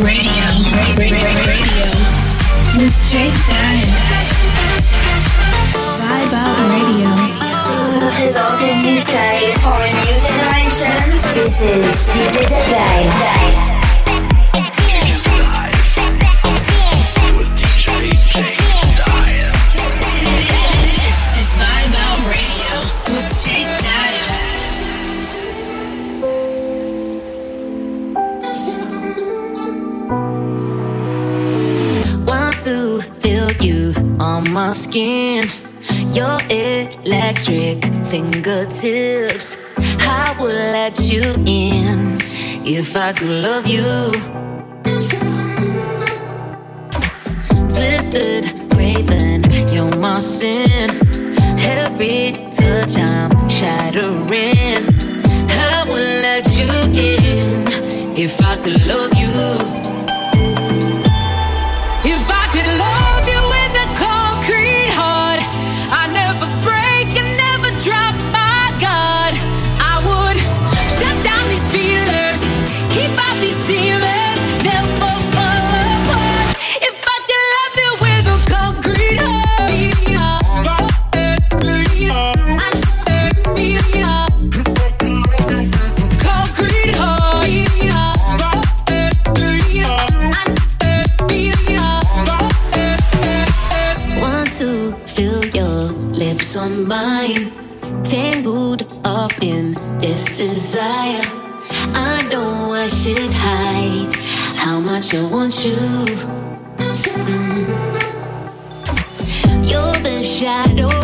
Radio. Radio. Radio. With Jake Dile. Vibe Out Radio. Resulting in a for a new generation. This is DJ Dile. on my skin. Your electric fingertips. I would let you in if I could love you. Twisted, craving, you're my sin. Every touch I'm shattering. I would let you in if I could love you. I want you. You're the shadow.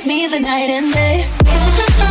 give me the night and day.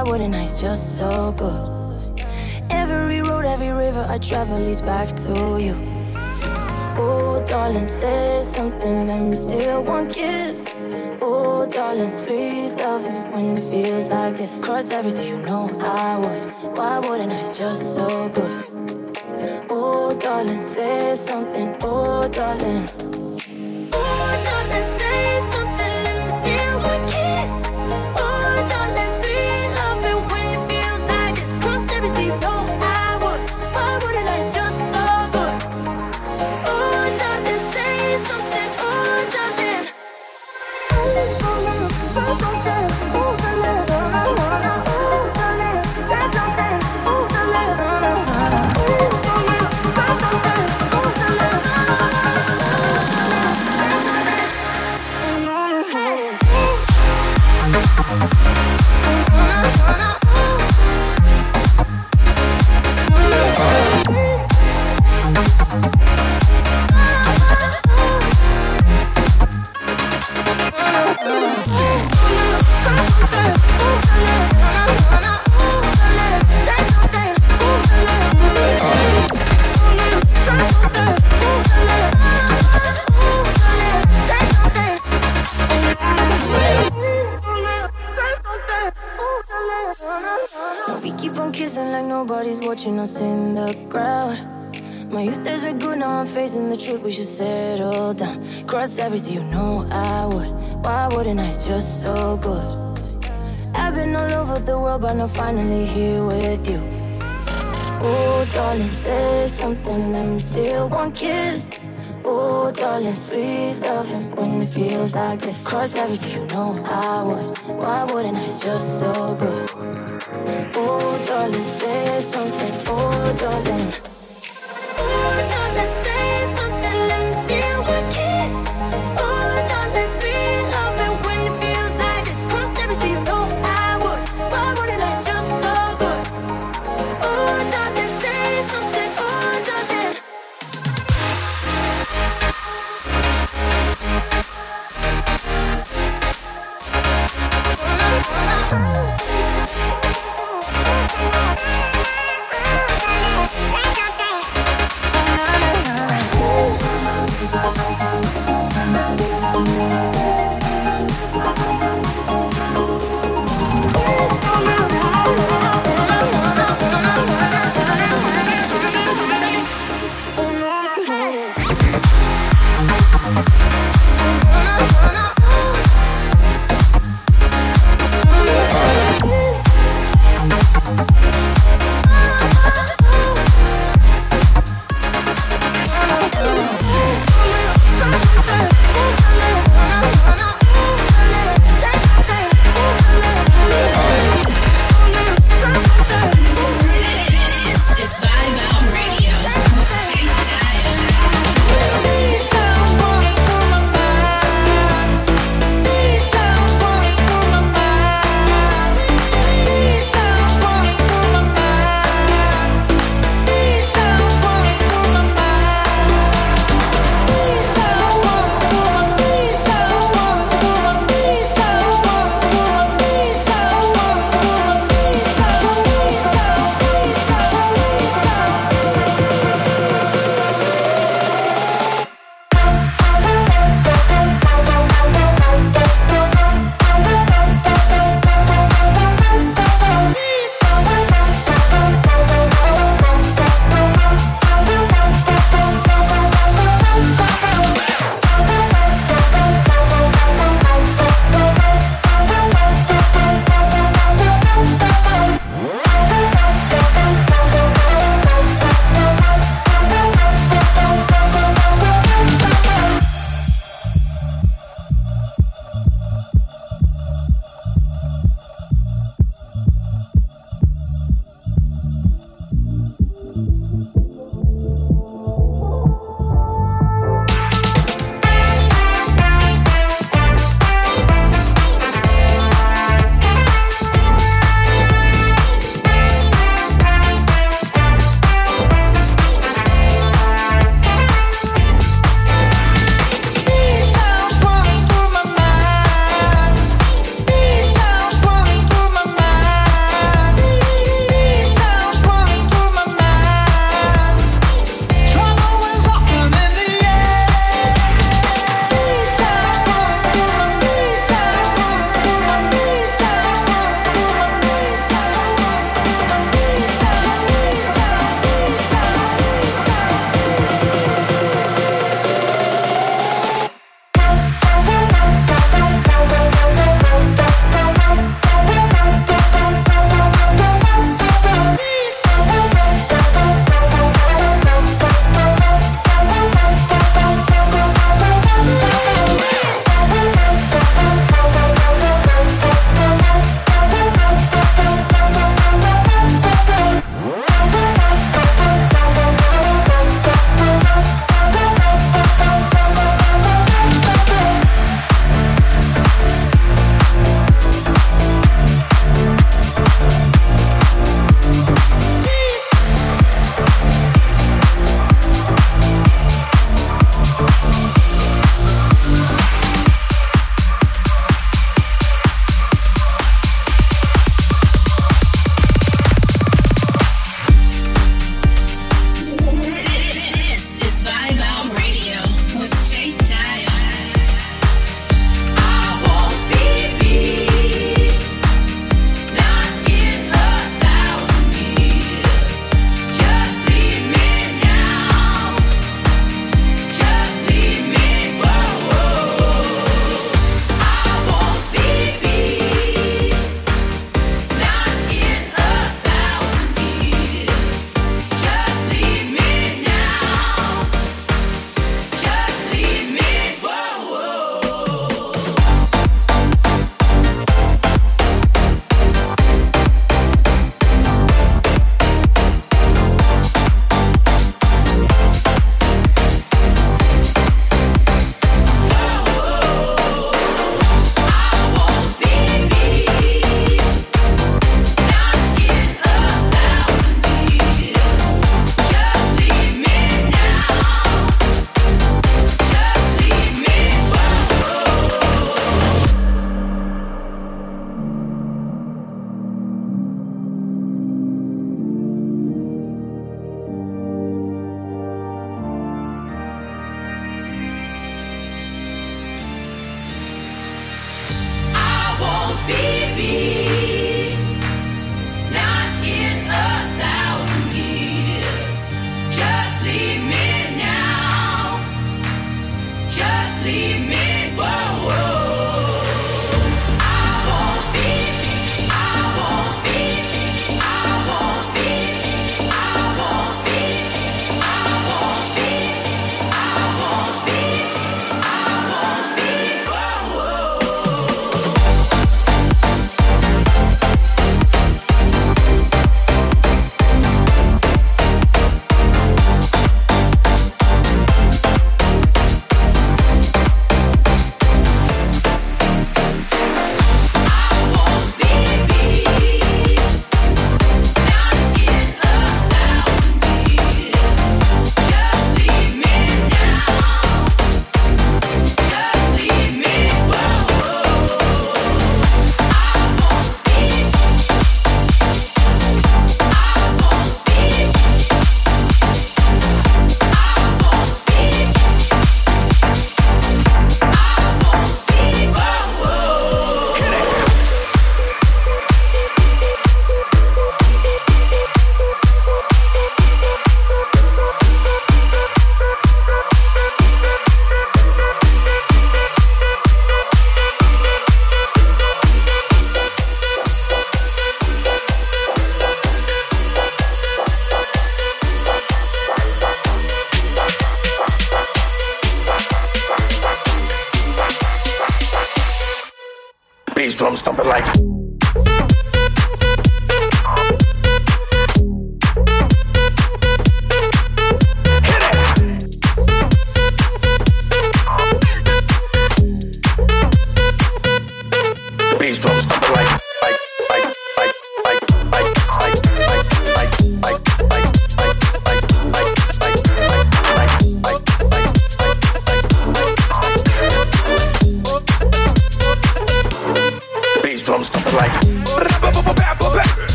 Why wouldn't I? It's just so good. Every road, every river I travel leads back to you. Oh, darling, say something, me steal one kiss. Oh, darling, sweet loving when it feels like this. Cross every sea, you know I would. Why wouldn't I? It's just so good. Oh, darling, say something. Oh, darling. I'm facing the truth. We should settle down. Cross every you know I would. Why wouldn't I? It's just so good. I've been all over the world, but now finally here with you. Oh, darling, say something. Let me steal one kiss. Oh, darling, sweet loving when it feels like this. Cross every you know I would. Why wouldn't I? It's just so good. Oh, darling, say something. Oh, darling.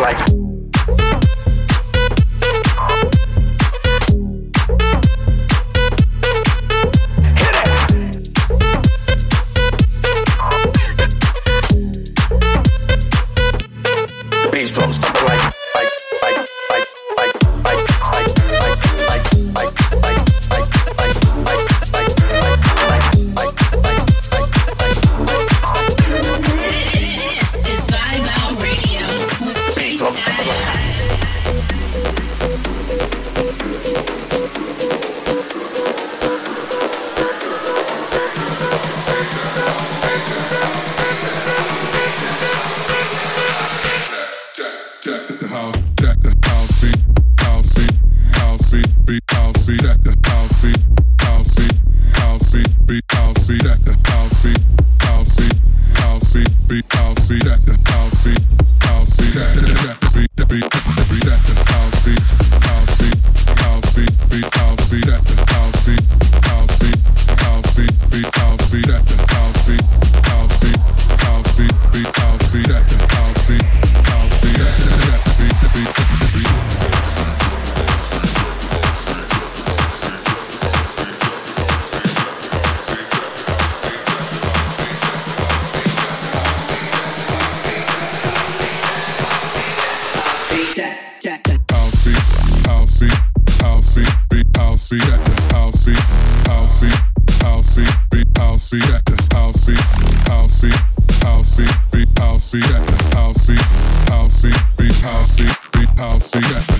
Like. see that.